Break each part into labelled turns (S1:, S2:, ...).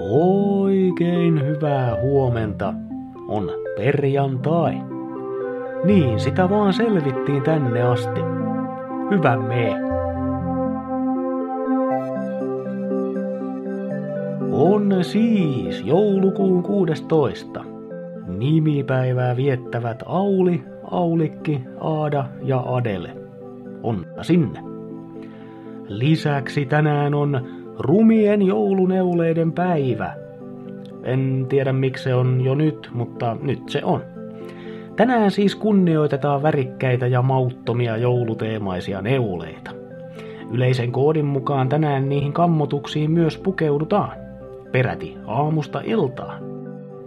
S1: Oikein hyvää huomenta. On perjantai. Niin, sitä vaan selvittiin tänne asti. Hyvä me. On siis joulukuun 16. Nimipäivää viettävät Auli, Aulikki, Aada ja Adele. Onna sinne. Lisäksi tänään on rumien jouluneuleiden päivä. En tiedä miksi se on jo nyt, mutta nyt se on. Tänään siis kunnioitetaan värikkäitä ja mauttomia jouluteemaisia neuleita. Yleisen koodin mukaan tänään niihin kammotuksiin myös pukeudutaan. Peräti aamusta iltaan.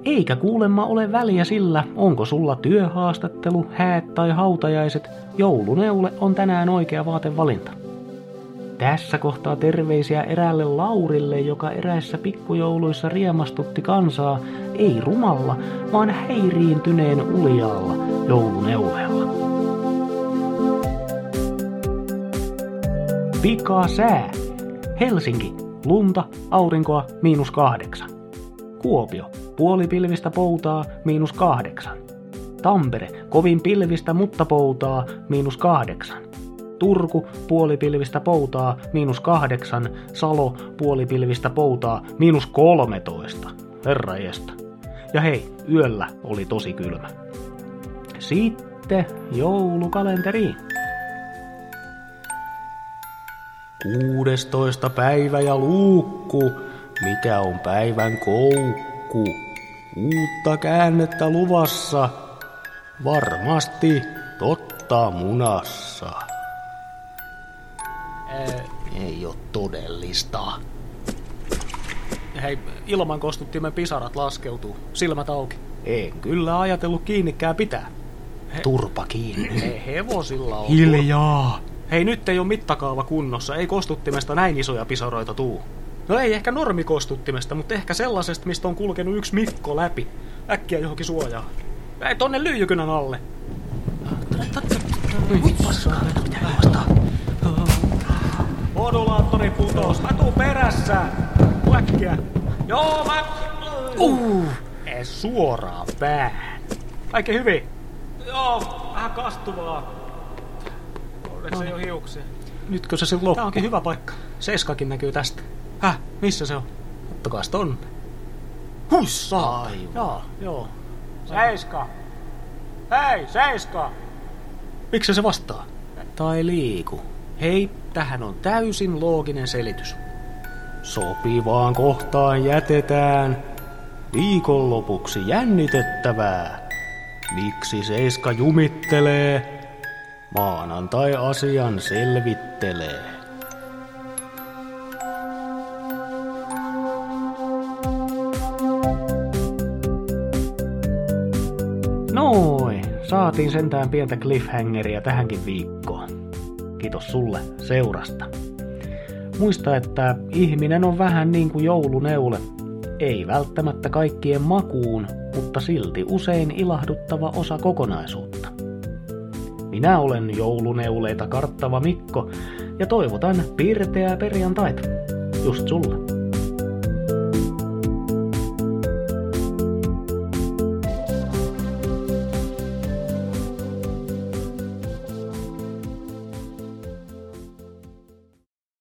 S1: Eikä kuulemma ole väliä sillä, onko sulla työhaastattelu, häät tai hautajaiset, jouluneule on tänään oikea vaatevalinta. Tässä kohtaa terveisiä eräälle Laurille, joka eräissä pikkujouluissa riemastutti kansaa, ei rumalla, vaan häiriintyneen uljaalla jouluneuleella. Pika sää. Helsinki. Lunta, aurinkoa, miinus kahdeksan. Kuopio. Puolipilvistä poutaa, miinus kahdeksan. Tampere. Kovin pilvistä, mutta poutaa, miinus kahdeksan. Turku, puolipilvistä poutaa, miinus kahdeksan, Salo, puolipilvistä poutaa, miinus kolmetoista. Herra estä. Ja hei, yöllä oli tosi kylmä. Sitten joulukalenteriin. 16. päivä ja luukku, mikä on päivän koukku. Uutta käännettä luvassa, varmasti totta munassa. Ei ole todellista.
S2: Hei, ilman kostuttimen pisarat laskeutuu. Silmät auki.
S1: En kyllä ajatellut kiinnikään pitää. Turpa kiinni.
S2: Ei hevosilla on.
S1: Hiljaa.
S2: Hei, nyt ei ole mittakaava kunnossa. Ei kostuttimesta näin isoja pisaroita tuu. No ei ehkä normikostuttimesta, mutta ehkä sellaisesta, mistä on kulkenut yksi Mikko läpi. Äkkiä johonkin suojaan. Ei tonne lyijykynän alle. Modulaattori putos. Mä tuun perässä. Äkkiä. Joo, mä... Uh. Ei suoraan päähän. Kaikki hyvin? Joo, vähän kastuvaa. Onneksi ei ole hiuksia.
S1: Nytkö se silloin
S2: Tää onkin hyvä paikka. Seiskakin näkyy tästä. Häh? Missä se on?
S1: Ottakaa tonne.
S2: Hussa!
S1: Aivan.
S2: Joo, joo. Seiska! Hei, seiska!
S1: Miksi se vastaa? Tai liiku. Hei, tähän on täysin looginen selitys. Sopivaan kohtaan jätetään viikonlopuksi jännitettävää. Miksi Seiska jumittelee? Maanantai asian selvittelee. Noin, saatiin sentään pientä cliffhangeria tähänkin viikkoon. Kiitos sulle seurasta. Muista, että ihminen on vähän niin kuin jouluneule. Ei välttämättä kaikkien makuun, mutta silti usein ilahduttava osa kokonaisuutta. Minä olen jouluneuleita karttava Mikko ja toivotan pirteää perjantaita. Just sulle.